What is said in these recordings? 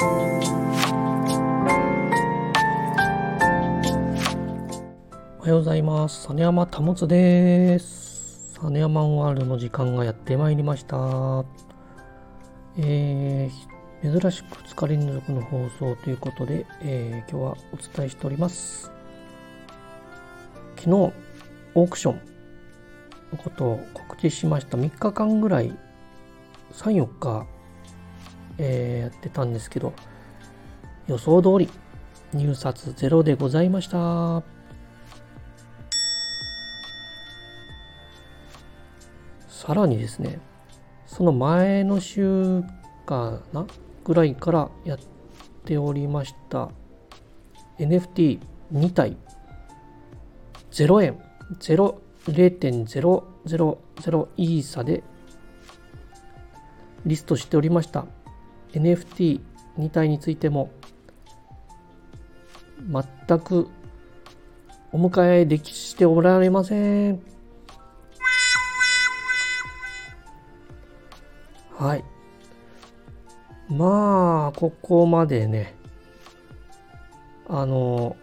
おはようございます。実山保です。実山ワールドの時間がやってまいりました。えー、珍しく2日連続の放送ということで、えー、今日はお伝えしております。昨日、オークションのことを告知しました。3日間ぐらい、3、4日、えー、やってたんですけど、予想通り、入札ゼロでございました。さらにですね、その前の週かなぐらいからやっておりました NFT2 体0円0.000イーサでリストしておりました NFT2 体についても全くお迎えできしておられません。はい。まあ、ここまでね、あの、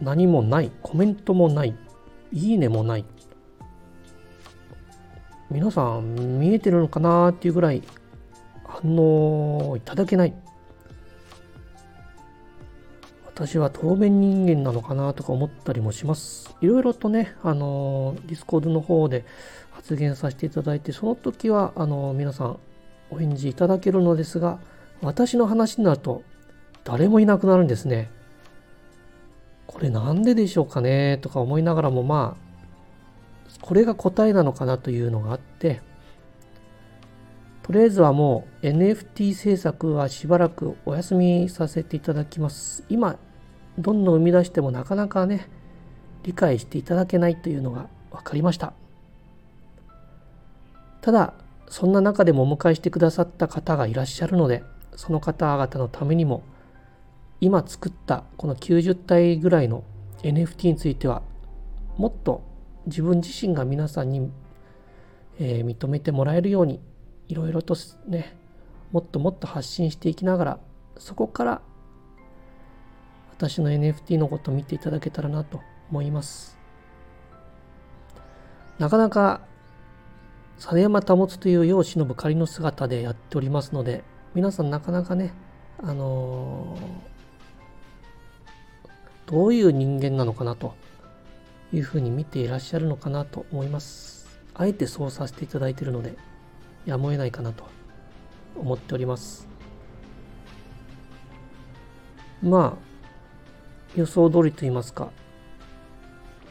何もない、コメントもない、いいねもない。皆さん見えてるのかなっていうぐらい反応いただけない。私は透明人間なのかなとか思ったりもします。いろいろとね、あの、 Discord の方で発言させていただいて、その時は、あの、皆さんお返事いただけるのですが、私の話になると誰もいなくなるんですね。これなんででしょうかねとか思いながらもまあ、これが答えなのかなというのがあって、とりあえずはもう NFT 制作はしばらくお休みさせていただきます。今、どんどん生み出してもなかなかね、理解していただけないというのが分かりました。ただ、そんな中でもお迎えしてくださった方がいらっしゃるので、その方々のためにも、今作ったこの90体ぐらいの NFT については、もっと自分自身が皆さんに、えー、認めてもらえるように、いろいろとね、もっともっと発信していきながら、そこから私の NFT のことを見ていただけたらなと思います。なかなか実山保という世を忍ぶ仮の姿でやっておりますので、皆さんなかなかね、あのー、どういう人間なのかなというふうに見ていらっしゃるのかなと思います。あえてそうさせていただいているので、やむを得ないかなと思っております。まあ、予想通りと言いますか、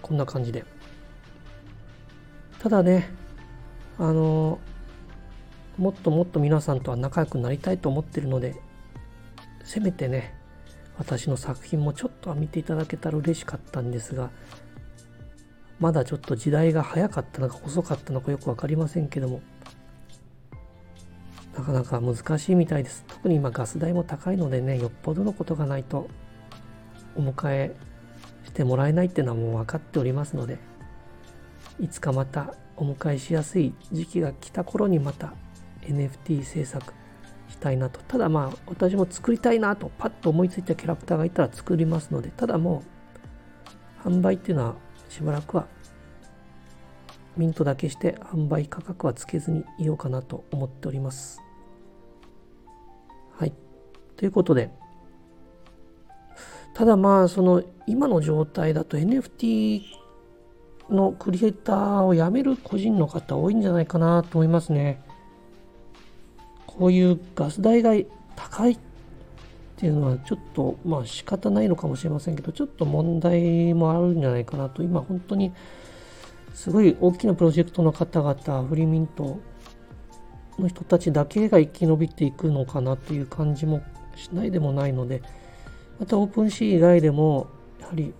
こんな感じで。ただね、あのもっともっと皆さんとは仲良くなりたいと思ってるのでせめてね私の作品もちょっとは見ていただけたら嬉しかったんですがまだちょっと時代が早かったのか遅かったのかよく分かりませんけどもなかなか難しいみたいです。特に今ガス代も高いのでねよっぽどのことがないとお迎えしてもらえないっていうのはもう分かっておりますのでいつかまたお迎えしやすい時期が来た頃にまた NFT 制作したいなと。ただまあ私も作りたいなとパッと思いついたキャラクターがいたら作りますのでただもう販売っていうのはしばらくはミントだけして販売価格はつけずにいようかなと思っております。はいということでただまあその今の状態だと NFT のクリエイターを辞める個人の方多いんじゃないかなと思いますね。こういうガス代が高いっていうのはちょっとまあ仕方ないのかもしれませんけどちょっと問題もあるんじゃないかなと今本当にすごい大きなプロジェクトの方々フリーミントの人たちだけが生き延びていくのかなという感じもしないでもないのでまたオープンシー以外でもやはり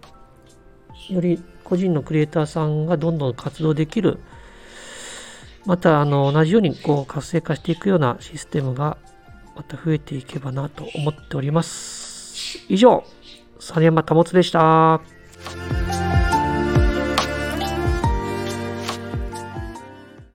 より個人のクリエイターさんがどんどん活動できる、またあの同じようにこう活性化していくようなシステムがまた増えていけばなと思っております。以上、猿山保でした。